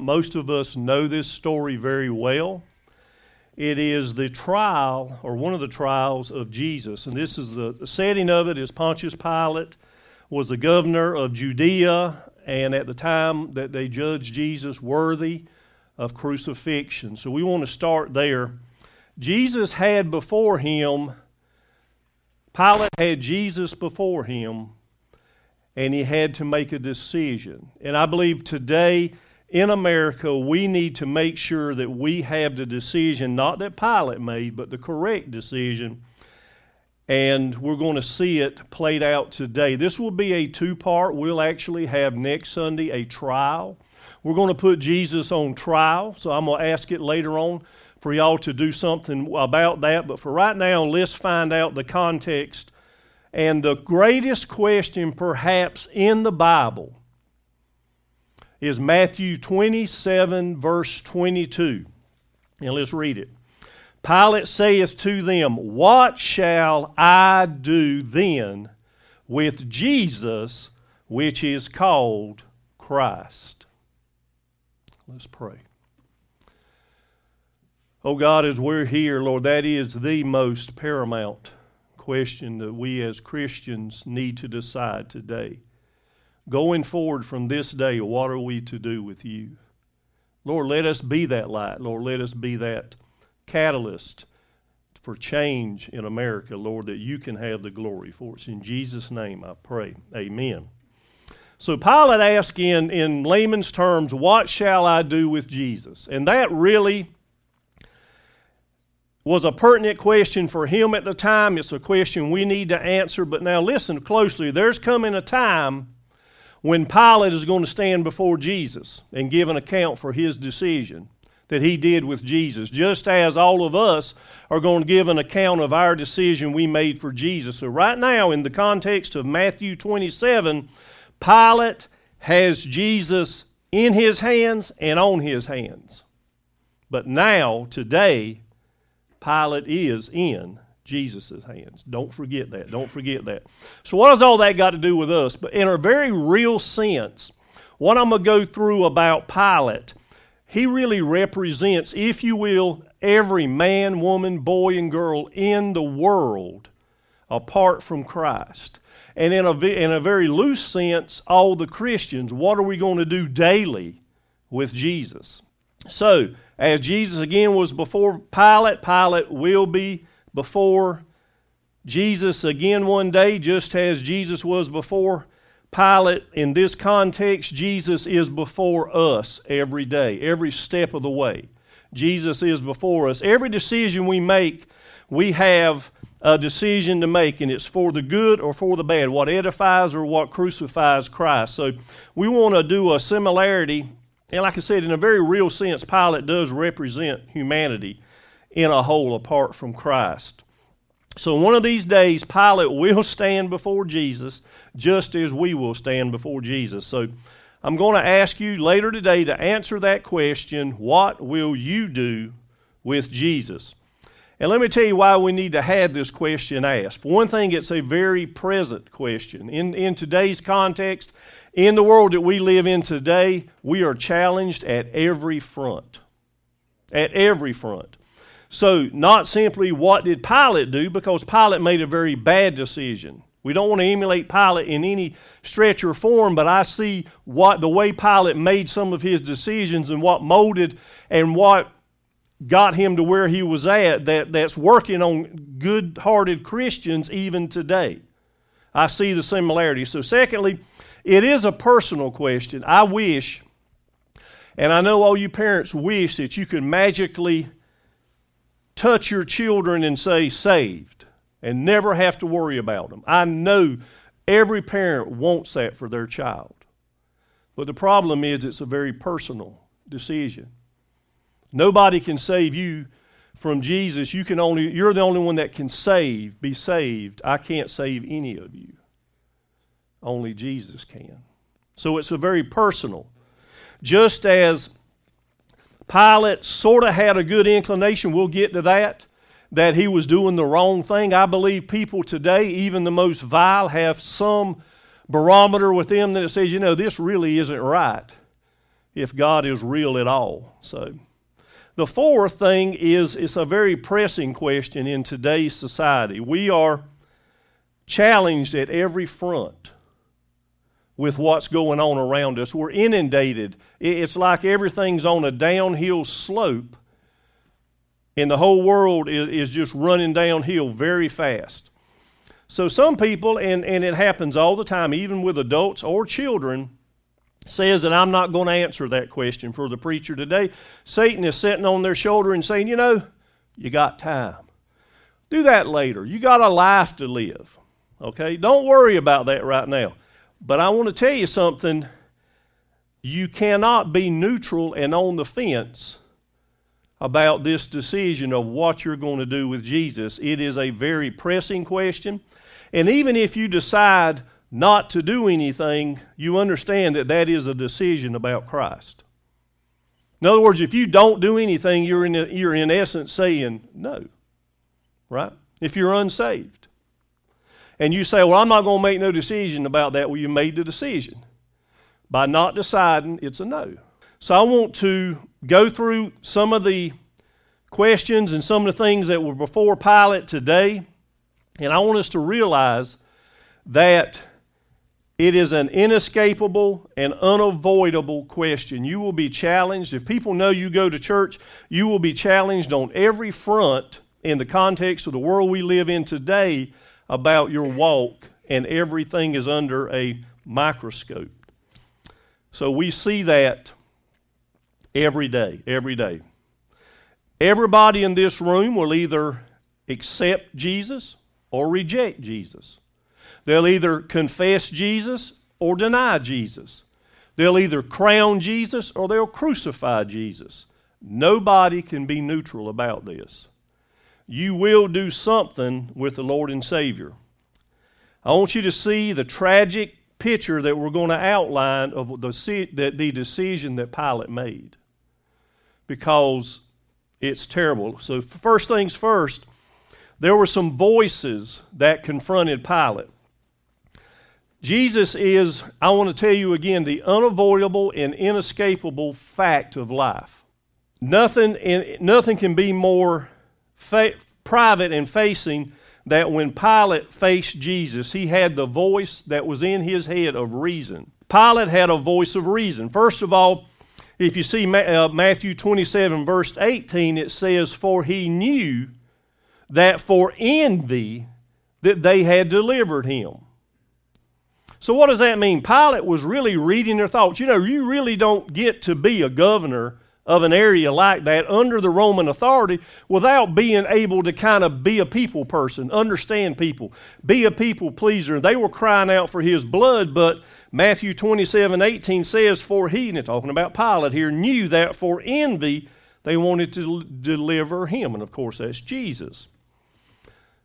Most of us know this story very well. It is the trial, or one of the trials of Jesus. And this is the, the setting of it is Pontius Pilate was the governor of Judea, and at the time that they judged Jesus worthy of crucifixion. So we want to start there. Jesus had before him, Pilate had Jesus before him, and he had to make a decision. And I believe today in America, we need to make sure that we have the decision, not that Pilate made, but the correct decision. And we're going to see it played out today. This will be a two part. We'll actually have next Sunday a trial. We're going to put Jesus on trial, so I'm going to ask it later on for y'all to do something about that. But for right now, let's find out the context. And the greatest question, perhaps, in the Bible is Matthew 27, verse 22. And let's read it. Pilate saith to them, What shall I do then with Jesus, which is called Christ? Let's pray. Oh God, as we're here, Lord, that is the most paramount question that we as Christians need to decide today. Going forward from this day, what are we to do with you? Lord, let us be that light. Lord, let us be that catalyst for change in America, Lord, that you can have the glory for us. In Jesus' name I pray. Amen. So Pilate asked in, in layman's terms, What shall I do with Jesus? And that really was a pertinent question for him at the time. It's a question we need to answer. But now listen closely. There's coming a time when Pilate is going to stand before Jesus and give an account for his decision that he did with Jesus, just as all of us are going to give an account of our decision we made for Jesus. So, right now, in the context of Matthew 27, Pilate has Jesus in his hands and on his hands. But now, today, Pilate is in Jesus' hands. Don't forget that. Don't forget that. So, what has all that got to do with us? But in a very real sense, what I'm going to go through about Pilate, he really represents, if you will, every man, woman, boy, and girl in the world apart from Christ. And in a, in a very loose sense, all the Christians, what are we going to do daily with Jesus? So, as Jesus again was before Pilate, Pilate will be before Jesus again one day, just as Jesus was before Pilate. In this context, Jesus is before us every day, every step of the way. Jesus is before us. Every decision we make, we have a decision to make, and it's for the good or for the bad, what edifies or what crucifies Christ. So we want to do a similarity. And like I said, in a very real sense, Pilate does represent humanity in a hole apart from Christ. So one of these days, Pilate will stand before Jesus just as we will stand before Jesus. So I'm going to ask you later today to answer that question what will you do with Jesus? And let me tell you why we need to have this question asked. For one thing, it's a very present question. In, in today's context, in the world that we live in today, we are challenged at every front. At every front. So, not simply what did Pilate do, because Pilate made a very bad decision. We don't want to emulate Pilate in any stretch or form, but I see what the way Pilate made some of his decisions and what molded and what got him to where he was at that, that's working on good hearted Christians even today. I see the similarity. So, secondly, it is a personal question. I wish, and I know all you parents wish that you could magically touch your children and say saved and never have to worry about them. I know every parent wants that for their child. But the problem is it's a very personal decision. Nobody can save you from Jesus. You can only you're the only one that can save, be saved. I can't save any of you. Only Jesus can. So it's a very personal. Just as Pilate sort of had a good inclination, we'll get to that, that he was doing the wrong thing. I believe people today, even the most vile, have some barometer with them that says, you know, this really isn't right. if God is real at all. So, the fourth thing is it's a very pressing question in today's society. We are challenged at every front with what's going on around us. We're inundated. It's like everything's on a downhill slope, and the whole world is, just running downhill very fast. So, some people, and, and it happens all the time, even with adults or children, says that I'm not going to answer that question for the preacher today. Satan is sitting on their shoulder and saying, You know, you got time. Do that later. You got a life to live. Okay? Don't worry about that right now. But I want to tell you something. You cannot be neutral and on the fence about this decision of what you're going to do with Jesus. It is a very pressing question. And even if you decide not to do anything, you understand that that is a decision about Christ. In other words, if you don't do anything, you're in, you're in essence saying no, right? If you're unsaved. And you say, well, I'm not going to make no decision about that. Well, you made the decision. By not deciding, it's a no. So I want to go through some of the questions and some of the things that were before Pilate today. And I want us to realize that it is an inescapable and unavoidable question. You will be challenged. If people know you go to church, you will be challenged on every front in the context of the world we live in today about your walk, and everything is under a microscope. So we see that every day, every day. Everybody in this room will either accept Jesus or reject Jesus. They'll either confess Jesus or deny Jesus. They'll either crown Jesus or they'll crucify Jesus. Nobody can be neutral about this. You will do something with the Lord and Savior. I want you to see the tragic picture that we're going to outline of the, the decision that Pilate made because it's terrible. So, first things first, there were some voices that confronted Pilate. Jesus is, I want to tell you again, the unavoidable and inescapable fact of life. Nothing, nothing can be more fa- private and facing that when Pilate faced Jesus, he had the voice that was in his head of reason. Pilate had a voice of reason. First of all, if you see uh, Matthew 27, verse 18, it says, For he knew that for envy that they had delivered him. So, what does that mean? Pilate was really reading their thoughts. You know, you really don't get to be a governor of an area like that under the Roman authority without being able to kind of be a people person, understand people, be a people pleaser. They were crying out for his blood, but Matthew 27 18 says, For he, and they're talking about Pilate here, knew that for envy they wanted to deliver him. And of course, that's Jesus.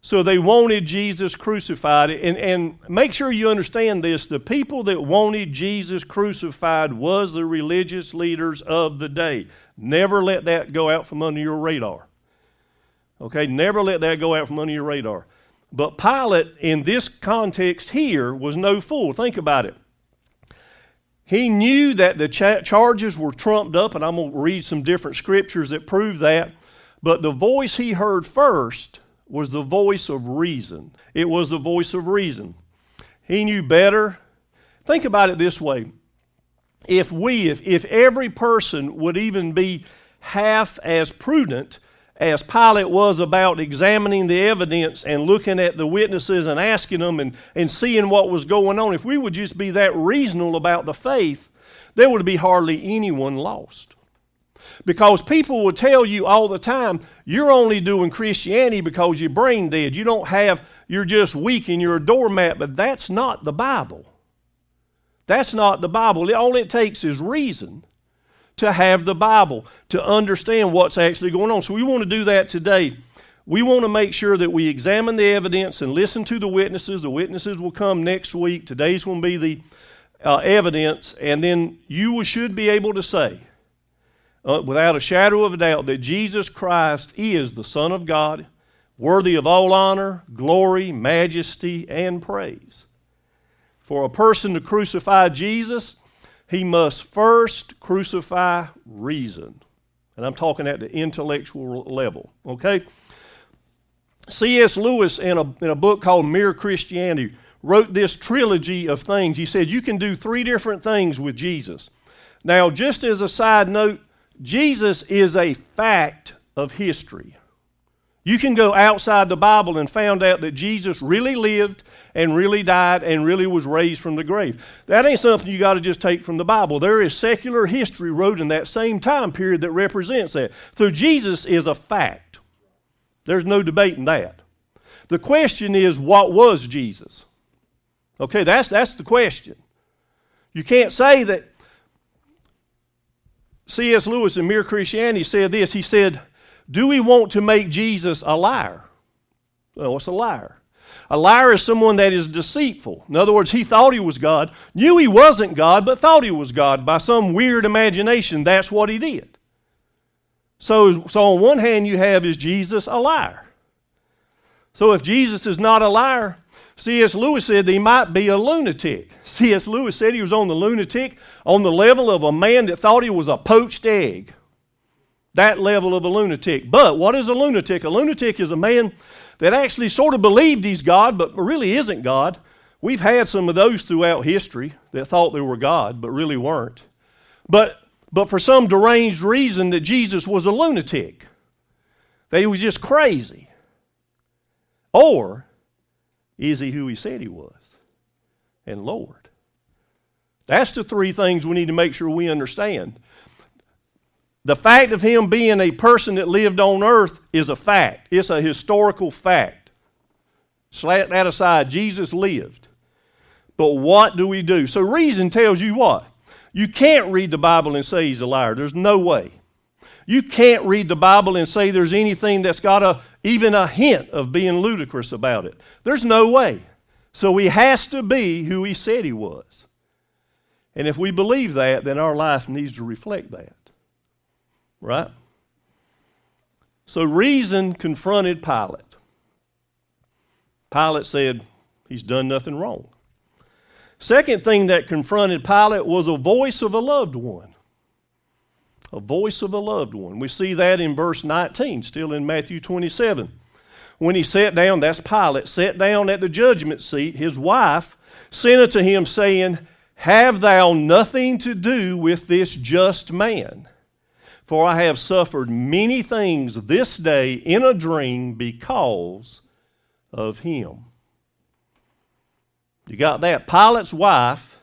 So they wanted Jesus crucified. And, and make sure you understand this the people that wanted Jesus crucified was the religious leaders of the day. Never let that go out from under your radar. Okay, never let that go out from under your radar. But Pilate, in this context here, was no fool. Think about it. He knew that the cha- charges were trumped up, and I'm going to read some different scriptures that prove that. But the voice he heard first was the voice of reason. It was the voice of reason. He knew better. Think about it this way if we, if, if every person would even be half as prudent as Pilate was about examining the evidence and looking at the witnesses and asking them and, and seeing what was going on, if we would just be that reasonable about the faith, there would be hardly anyone lost. Because people will tell you all the time, you're only doing Christianity because you're brain dead. You don't have, you're just weak and you're a doormat, but that's not the Bible. That's not the Bible. All it takes is reason to have the Bible, to understand what's actually going on. So we want to do that today. We want to make sure that we examine the evidence and listen to the witnesses. The witnesses will come next week. Today's going to be the uh, evidence, and then you should be able to say, uh, without a shadow of a doubt that Jesus Christ is the Son of God, worthy of all honor, glory, majesty, and praise. For a person to crucify Jesus, he must first crucify reason. And I'm talking at the intellectual level, okay? C.S. Lewis, in a, in a book called Mere Christianity, wrote this trilogy of things. He said you can do three different things with Jesus. Now, just as a side note, Jesus is a fact of history. You can go outside the Bible and find out that Jesus really lived and really died and really was raised from the grave. That ain't something you got to just take from the Bible. There is secular history wrote in that same time period that represents that. So Jesus is a fact. There's no debating that. The question is, what was Jesus? Okay, that's, that's the question. You can't say that. C.S. Lewis in Mere Christianity said this. He said, Do we want to make Jesus a liar? Well, what's a liar? A liar is someone that is deceitful. In other words, he thought he was God, knew he wasn't God, but thought he was God by some weird imagination. That's what he did. So, so on one hand, you have is Jesus a liar? So if Jesus is not a liar, C.S. Lewis said he might be a lunatic. C.S. Lewis said he was on the lunatic on the level of a man that thought he was a poached egg. That level of a lunatic. But what is a lunatic? A lunatic is a man that actually sort of believed he's God, but really isn't God. We've had some of those throughout history that thought they were God, but really weren't. But, but for some deranged reason, that Jesus was a lunatic, that he was just crazy. Or is he who he said he was? And Lord. That's the three things we need to make sure we understand. The fact of him being a person that lived on earth is a fact, it's a historical fact. Slat that aside, Jesus lived. But what do we do? So, reason tells you what? You can't read the Bible and say he's a liar. There's no way. You can't read the Bible and say there's anything that's got a, even a hint of being ludicrous about it. There's no way. So he has to be who he said he was. And if we believe that, then our life needs to reflect that. Right? So reason confronted Pilate. Pilate said, He's done nothing wrong. Second thing that confronted Pilate was a voice of a loved one. A voice of a loved one. We see that in verse 19, still in Matthew 27. When he sat down, that's Pilate, sat down at the judgment seat, his wife sent unto him, saying, Have thou nothing to do with this just man? For I have suffered many things this day in a dream because of him. You got that? Pilate's wife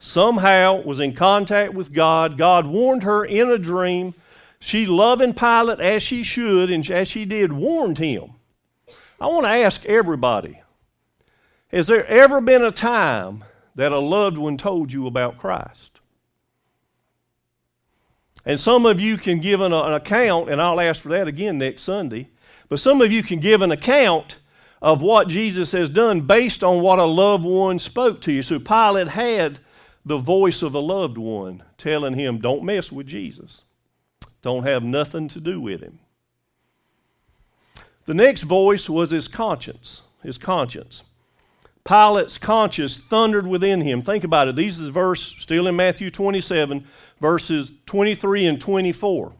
somehow was in contact with God. God warned her in a dream. She, loving Pilate as she should and as she did, warned him. I want to ask everybody Has there ever been a time that a loved one told you about Christ? And some of you can give an, an, account, and I'll ask for that again next Sunday. But some of you can give an account of what Jesus has done based on what a loved one spoke to you. So Pilate had the voice of a loved one telling him, Don't mess with Jesus, don't have nothing to do with him. The next voice was his conscience. His conscience. Pilate's conscience thundered within him. Think about it. These is verse still in Matthew 27 verses 23 and 24.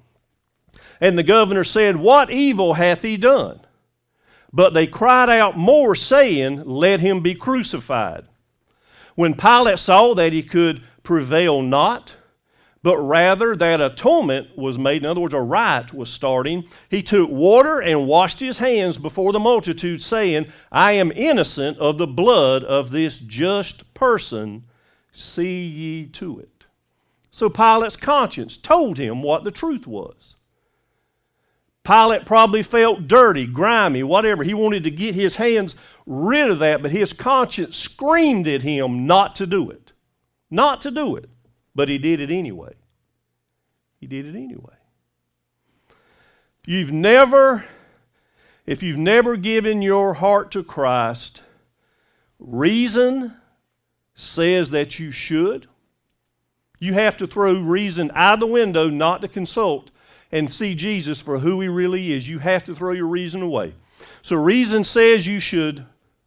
And the governor said, What evil hath he done? But they cried out more, saying, Let him be crucified. When Pilate saw that he could prevail not, but rather that a tumult was made, in other words, a rite was starting, he took water and washed his hands before the multitude, saying, I am innocent of the blood of this just person. See ye to it. So Pilate's conscience told him what the truth was. Pilate probably felt dirty, grimy, whatever. He wanted to get his hands rid of that, but his conscience screamed at him not to do it. Not to do it. But he did it anyway. He did it anyway. You've never, if you've never given your heart to Christ, reason says that you should. You have to throw reason out the window not to consult and see Jesus for who he really is. You have to throw your reason away. So, reason says you should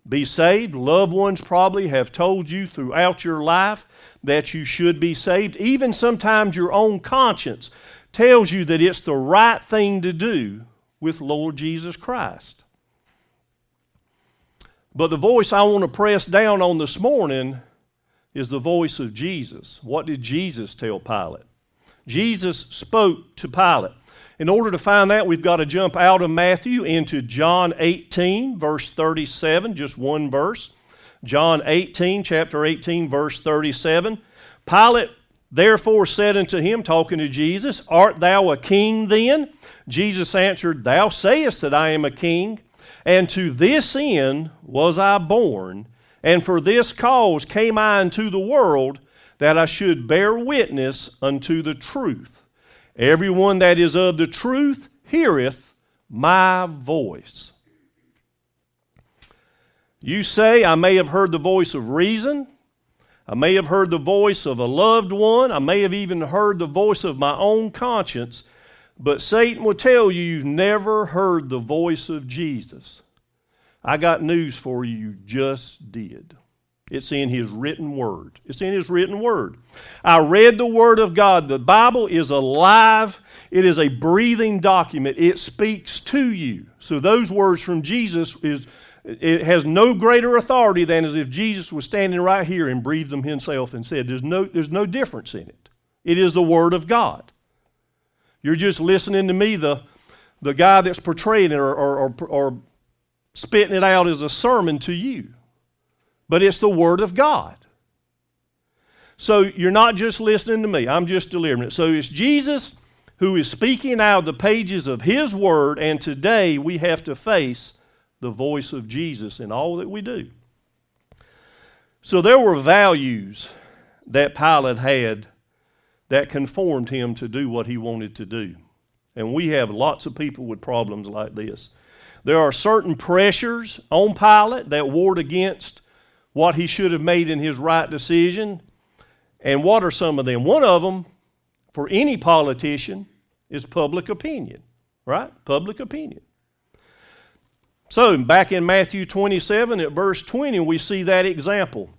be saved. Loved ones probably have told you throughout your life that you should be saved. Even sometimes your own conscience tells you that it's the right thing to do with Lord Jesus Christ. But the voice I want to press down on this morning is the voice of Jesus. What did Jesus tell Pilate? Jesus spoke to Pilate. In order to find that, we've got to jump out of Matthew into John 18, verse 37, just one verse. John 18, chapter 18, verse 37. Pilate therefore said unto him, talking to Jesus, Art thou a king then? Jesus answered, Thou sayest that I am a king, and to this end was I born, and for this cause came I into the world, that I should bear witness unto the truth. Everyone that is of the truth heareth my voice. You say, I may have heard the voice of reason. I may have heard the voice of a loved one. I may have even heard the voice of my own conscience. But Satan will tell you you've never heard the voice of Jesus. I got news for you, you just did. It's in His written word. It's in His written word. I read the Word of God. The Bible is alive, it is a breathing document. It speaks to you. So, those words from Jesus is it has no greater authority than as if Jesus was standing right here and breathed them himself and said, There's no, there's no difference in it. It is the Word of God. You're just listening to me, the, the guy that's portraying it or, or, or, or spitting it out as a sermon to you. But it's the Word of God. So you're not just listening to me, I'm just delivering it. So it's Jesus who is speaking out of the pages of His Word, and today we have to face the voice of Jesus in all that we do. So there were values that Pilate had that conformed him to do what he wanted to do. And we have lots of people with problems like this. There are certain pressures on Pilate that ward against what he should have made in his right decision. And what are some of them? One of them, for any politician, is public opinion, right? Public opinion. So, back in Matthew 27 at verse 20, we see that example.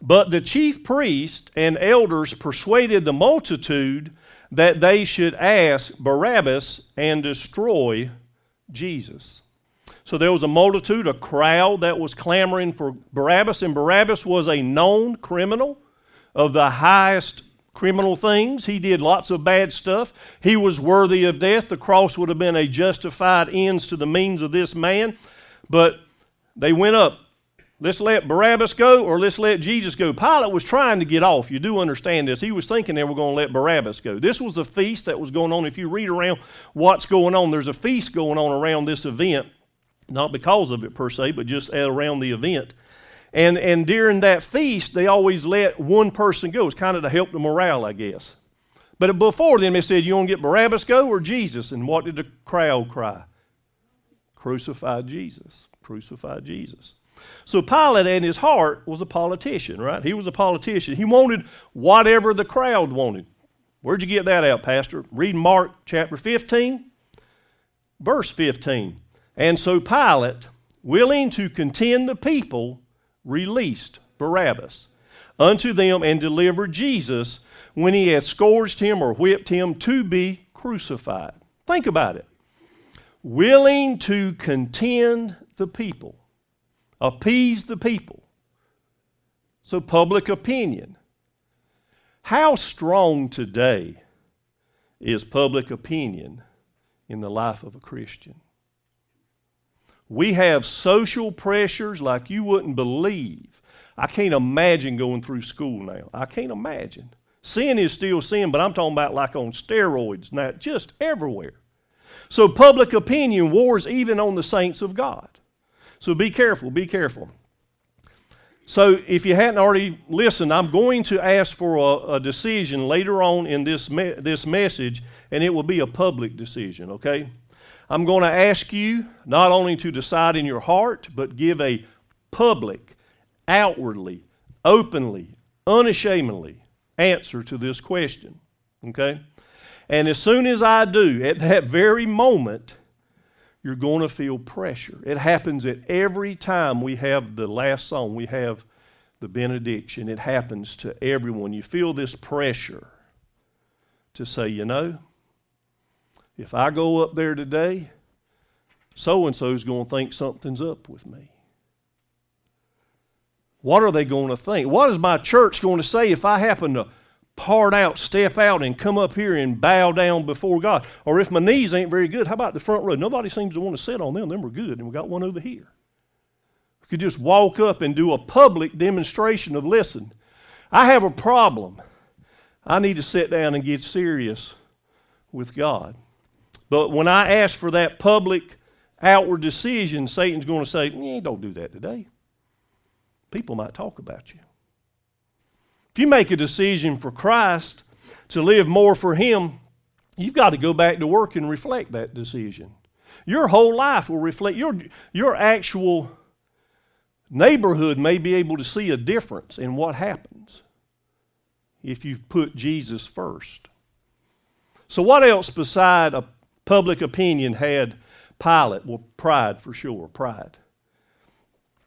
But the chief priest and elders persuaded the multitude that they should ask Barabbas and destroy Jesus. So there was a multitude, a crowd that was clamoring for Barabbas, and Barabbas was a known criminal of the highest criminal things. He did lots of bad stuff. He was worthy of death. The cross would have been a justified ends to the means of this man. But they went up. Let's let Barabbas go or let's let Jesus go. Pilate was trying to get off. You do understand this. He was thinking they were going to let Barabbas go. This was a feast that was going on. If you read around what's going on, there's a feast going on around this event. Not because of it per se, but just around the event. And, and during that feast, they always let one person go. It's kind of to help the morale, I guess. But before then, they said, You want to get Barabbas go or Jesus? And what did the crowd cry? Crucify Jesus. Crucify Jesus. So Pilate in his heart was a politician, right? He was a politician. He wanted whatever the crowd wanted. Where'd you get that out, Pastor? Read Mark chapter 15, verse 15. And so Pilate, willing to contend the people, released Barabbas unto them and delivered Jesus when he had scourged him or whipped him to be crucified. Think about it. Willing to contend the people, appease the people. So, public opinion. How strong today is public opinion in the life of a Christian? We have social pressures like you wouldn't believe. I can't imagine going through school now. I can't imagine. Sin is still sin, but I'm talking about like on steroids now, just everywhere. So public opinion wars even on the saints of God. So be careful, be careful. So if you hadn't already listened, I'm going to ask for a, a decision later on in this, me- this message, and it will be a public decision, okay? I'm going to ask you not only to decide in your heart, but give a public, outwardly, openly, unashamedly answer to this question. Okay? And as soon as I do, at that very moment, you're going to feel pressure. It happens at every time we have the last song. We have the benediction. It happens to everyone. You feel this pressure to say, you know, if I go up there today, so and so's going to think something's up with me. What are they going to think? What is my church going to say if I happen to part out, step out, and come up here and bow down before God? Or if my knees ain't very good, how about the front row? Nobody seems to want to sit on them. Them are good, and we got one over here. We could just walk up and do a public demonstration of listen, I have a problem. I need to sit down and get serious with God. But when I ask for that public outward decision, Satan's going to say, eh, don't do that today. People might talk about you. If you make a decision for Christ to live more for Him, you've got to go back to work and reflect that decision. Your whole life will reflect, your, your actual neighborhood may be able to see a difference in what happens if you put Jesus first. So, what else beside a public opinion had Pilate? Well, pride for sure, pride.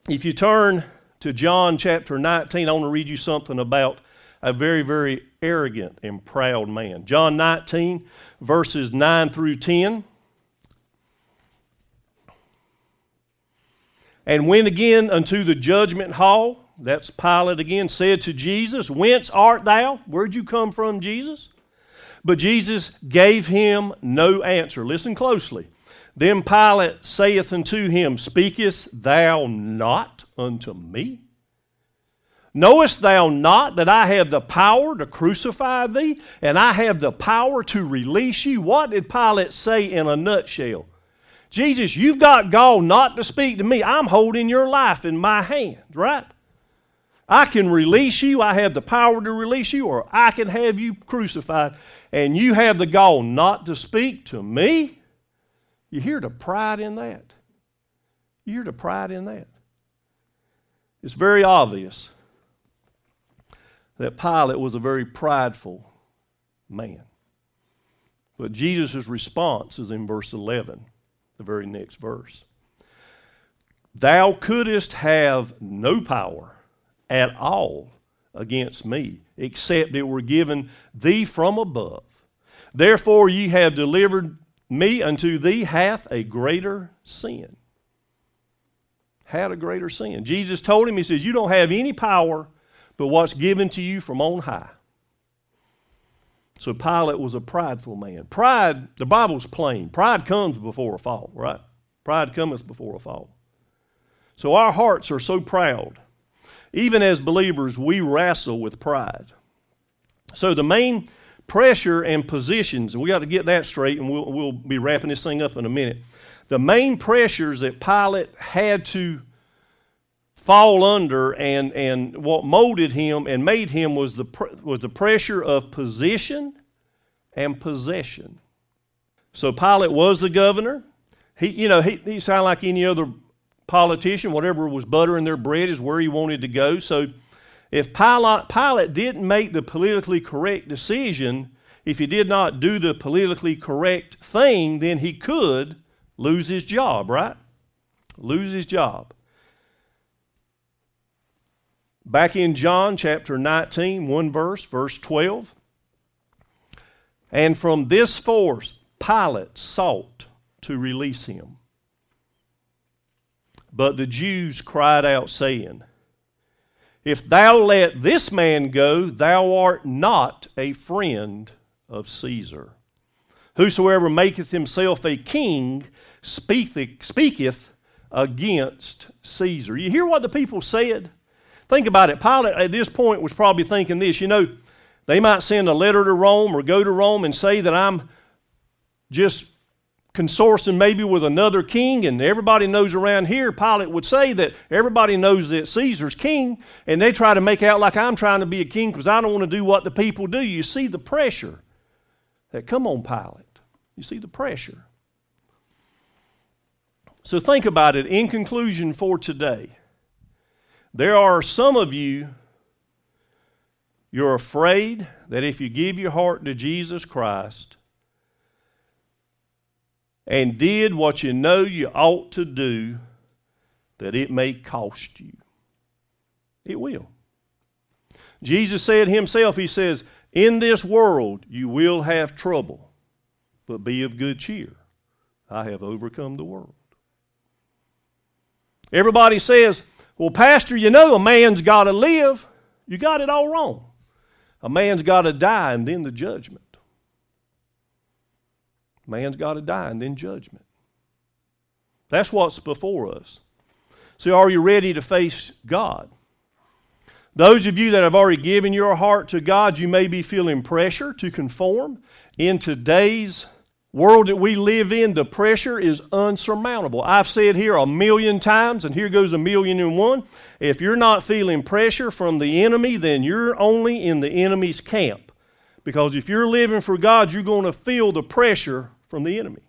If you turn to John chapter 19, I want to read you something about a very, very arrogant and proud man. John 19, verses 9 through 10. And went again unto the judgment hall, that's Pilate again, said to Jesus, Whence art thou? Where'd you come from, Jesus? But Jesus gave him no answer. Listen closely. Then Pilate saith unto him, Speakest thou not unto me? Knowest thou not that I have the power to crucify thee, and I have the power to release you? What did Pilate say in a nutshell? Jesus, you've got gall not to speak to me. I'm holding your life in my hands, right? I can release you. I have the power to release you, or I can have you crucified. And you have the gall not to speak to me? You hear the pride in that? You hear the pride in that? It's very obvious that Pilate was a very prideful man. But Jesus' response is in verse 11 the very next verse. Thou couldst have no power at all against me, except it were given thee from above. Therefore ye have delivered me unto thee hath a greater sin. Had a greater sin. Jesus told him, He says, You don't have any power but what's given to you from on high. So Pilate was a prideful man. Pride, the Bible's plain. Pride comes before a fall, right? Pride cometh before a fall. So our hearts are so proud. Even as believers, we wrestle with pride. So the main pressure and positions, and we got to get that straight, and we'll, we'll be wrapping this thing up in a minute. The main pressures that Pilate had to fall under and, and what molded him and made him was the, was the pressure of position and possession. So Pilate was the governor. He, you know, he, he sounded like any other politician. Whatever was buttering their bread is where he wanted to go. So if Pilate, Pilate didn't make the politically correct decision, if he did not do the politically correct thing, then he could lose his job, right? Lose his job. Back in John chapter 19, one verse, verse 12. And from this force, Pilate sought to release him. But the Jews cried out, saying, If thou let this man go, thou art not a friend of Caesar. Whosoever maketh himself a king speaketh, against Caesar. You hear what the people said? Think about it. Pilate at this point was probably thinking this you know, they might send a letter to Rome or go to Rome and say that I'm just consorting maybe with another king, and everybody knows around here, Pilate would say that everybody knows that Caesar's king, and they try to make out like I'm trying to be a king because I don't want to do what the people do. You see the pressure that come on Pilate. You see the pressure. So think about it in conclusion for today. There are some of you, you're afraid that if you give your heart to Jesus Christ and did what you know you ought to do, that it may cost you. It will. Jesus said himself, He says, In this world you will have trouble, but be of good cheer. I have overcome the world. Everybody says, Well, Pastor, you know a man's got to live. You got it all wrong. A man's got to die and then the judgment. Man's got to die and then judgment. That's what's before us. So, are you ready to face God? Those of you that have already given your heart to God, you may be feeling pressure to conform. In today's world that we live in, the pressure is unsurmountable. I've said here a million times, and here goes a million and one. If you're not feeling pressure from the enemy, then you're only in the enemy's camp. Because if you're living for God, you're going to feel the pressure from the enemy.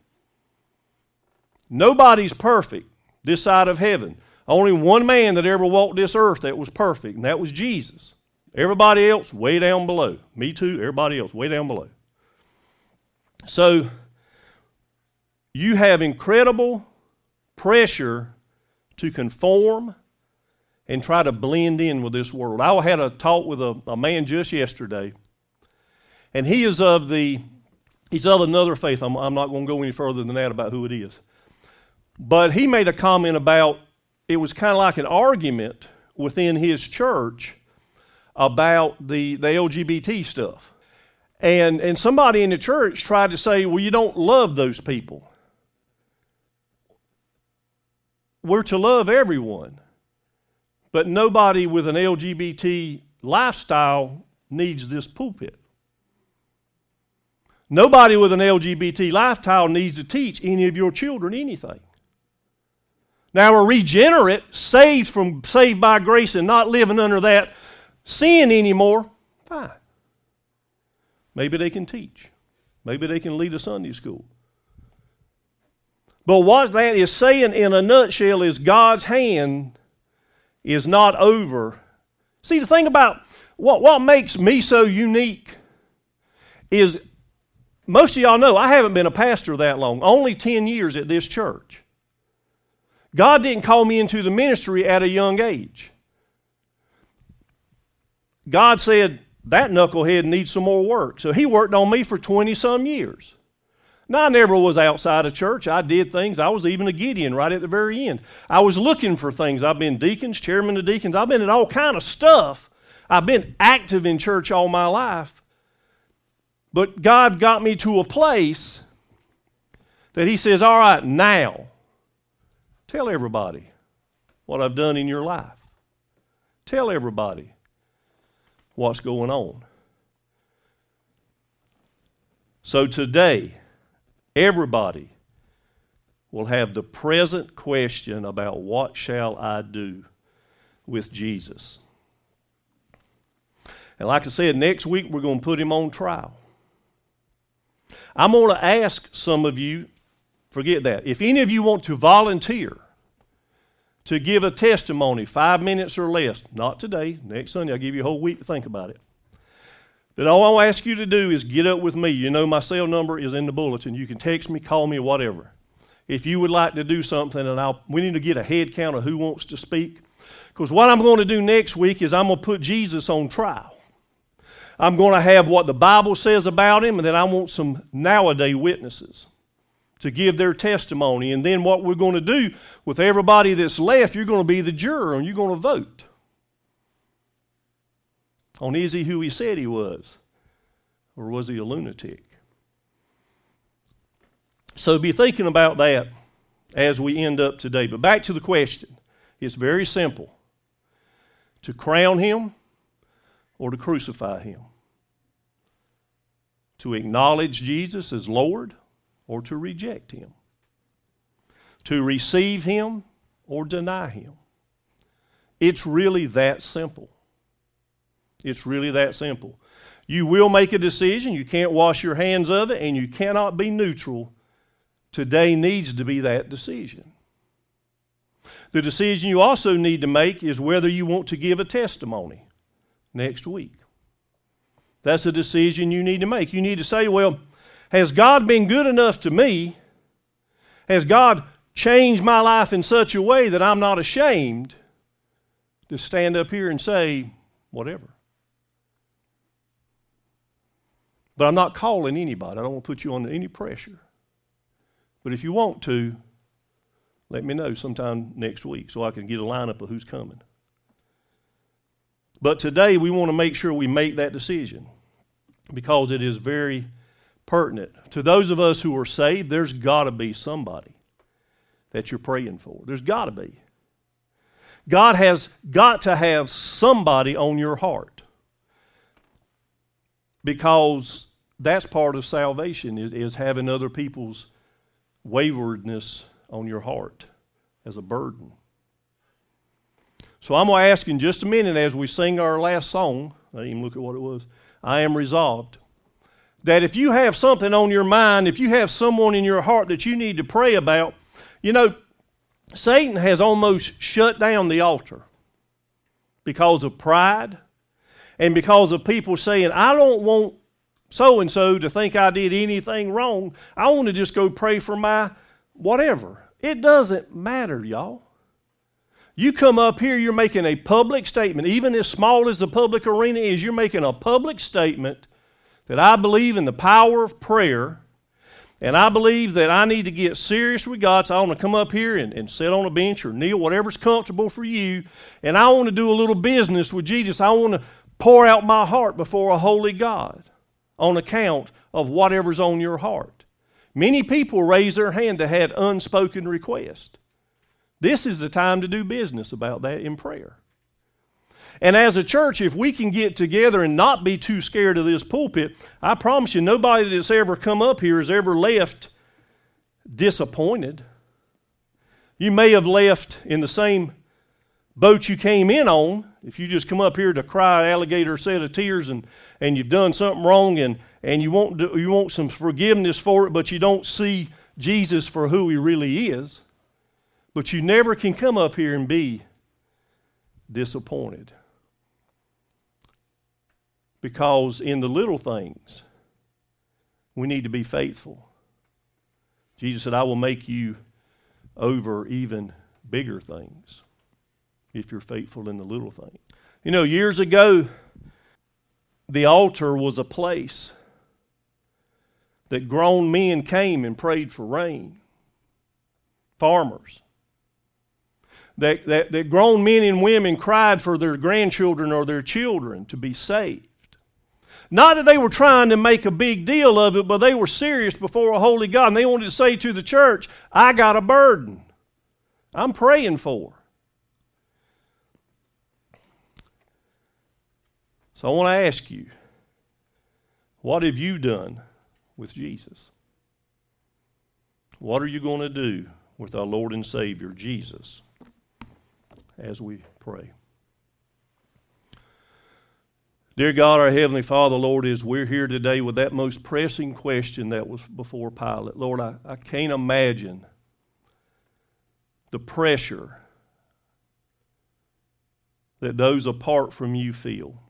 Nobody's perfect this side of heaven. Only one man that ever walked this earth that was perfect, and that was Jesus. Everybody else way down below. Me too, everybody else way down below. So, you have incredible pressure to conform and try to blend in with this world. I had a talk with a, a man just yesterday, and he is of the he's of another faith. I'm, I'm not going to go any further than that about who it is. But he made a comment about it was kind of like an argument within his church about the, the LGBT stuff. And, and somebody in the church tried to say, well, you don't love those people. We're to love everyone, but nobody with an LGBT lifestyle needs this pulpit. Nobody with an LGBT lifestyle needs to teach any of your children anything. Now we're regenerate, saved from saved by grace and not living under that sin anymore. Fine. Maybe they can teach. Maybe they can lead a Sunday school. But what that is saying in a nutshell is God's hand is not over. See, the thing about what, what makes me so unique is most of y'all know I haven't been a pastor that long, only 10 years at this church. God didn't call me into the ministry at a young age. God said, that knucklehead needs some more work. So he worked on me for 20 some years. Now, I never was outside of church. I did things. I was even a Gideon right at the very end. I was looking for things. I've been deacons, chairman of deacons. I've been in all kind of stuff. I've been active in church all my life. But God got me to a place that He says, All right, now Tell everybody what I've done in your life. Tell everybody what's going on. So today, everybody will have the present question about what shall I do with Jesus. And like I said, next week we're going to put him on trial. I'm going to ask some of you Forget that. If any of you want to volunteer to give a testimony, five minutes or less, not today, next Sunday, I'll give you a whole week to think about it. But all I'll ask you to do is get up with me. You know my cell number is in the bulletin. You can text me, call me, whatever. If you would like to do something, and I'll, we need to get a head count of who wants to speak. Because what I'm going to do next week is I'm going to put Jesus on trial. I'm going to have what the Bible says about him, and then I want some nowadays witnesses to give their testimony. And then what we're going to do with everybody that's left, you're going to be the juror and you're going to vote on is he who he said he was? Or was he a lunatic? So be thinking about that as we end up today. But back to the question. It's very simple to crown him or to crucify him. To acknowledge Jesus as Lord or to reject him, to receive him or deny him. It's really that simple. It's really that simple. You will make a decision. You can't wash your hands of it, and you cannot be neutral. Today needs to be that decision. The decision you also need to make is whether you want to give a testimony next week. That's a decision you need to make. You need to say, well, has God been good enough to me? Has God changed my life in such a way that I'm not ashamed to stand up here and say, whatever? But I'm not calling anybody. I don't want to put you under any pressure. But if you want to, let me know sometime next week so I can get a lineup of who's coming. But today we want to make sure we make that decision because it is very pertinent. To those of us who are saved, there's got to be somebody that you're praying for. There's got to be. God has got to have somebody on your heart because that's part of salvation is, is having other people's waywardness on your heart as a burden. So I'm going to ask in just a minute as we sing our last song, I didn't even look at what it was, I am resolved, that if you have something on your mind, if you have someone in your heart that you need to pray about, you know, Satan has almost shut down the altar because of pride and because of people saying, I don't want so and so to think I did anything wrong. I want to just go pray for my whatever. It doesn't matter, y'all. You come up here, you're making a public statement, even as small as the public arena is, you're making a public statement that I believe in the power of prayer and I believe that I need to get serious with God. So I want to come up here and, and sit on a bench or kneel, whatever's comfortable for you. And I want to do a little business with Jesus. I want to pour out my heart before a holy God on account of whatever's on your heart. Many people raise their hand to have unspoken request. This is the time to do business about that in prayer. And as a church, if we can get together and not be too scared of this pulpit, I promise you, nobody that's ever come up here has ever left disappointed. You may have left in the same boat you came in on. If you just come up here to cry alligator set of tears and, and you've done something wrong and, and you, want you want some forgiveness for it, but you don't see Jesus for who he really is. But you never can come up here and be disappointed. Because in the little things, we need to be faithful. Jesus said, I will make you over even bigger things if you're faithful in the little things. You know, years ago, the altar was a place that grown men came and prayed for rain. Farmers. That, that, that grown men and women cried for their grandchildren or their children to be saved. Not that they were trying to make a big deal of it, but they were serious before a holy God. And they wanted to say to the church, I got a burden. I'm praying for. So I want to ask you, what have you done with Jesus? What are you going to do with our Lord and Savior, Jesus, as we pray? Dear God, our Heavenly Father, Lord, as we're here today with that most pressing question that was before Pilate, Lord, I, I can't imagine the pressure that those apart from you feel.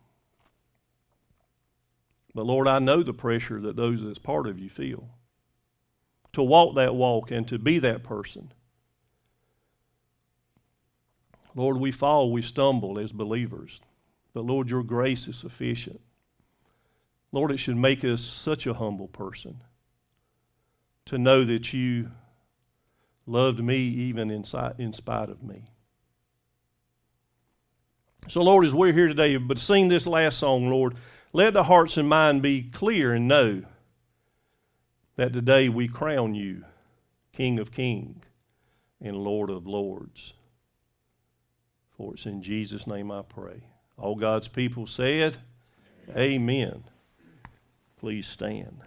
But Lord, I know the pressure that those that's part of you feel. To walk that walk and to be that person. Lord, we fall, we stumble as believers. But Lord, your grace is sufficient. Lord, it should make us such a humble person to know that you loved me even in, spite of me. So, Lord, as we're here today, but sing this last song, Lord, let the hearts and mind be clear and know that today we crown you King of Kings and Lord of Lords. For it's in Jesus' name I pray. All God's people said, Amen. Please stand.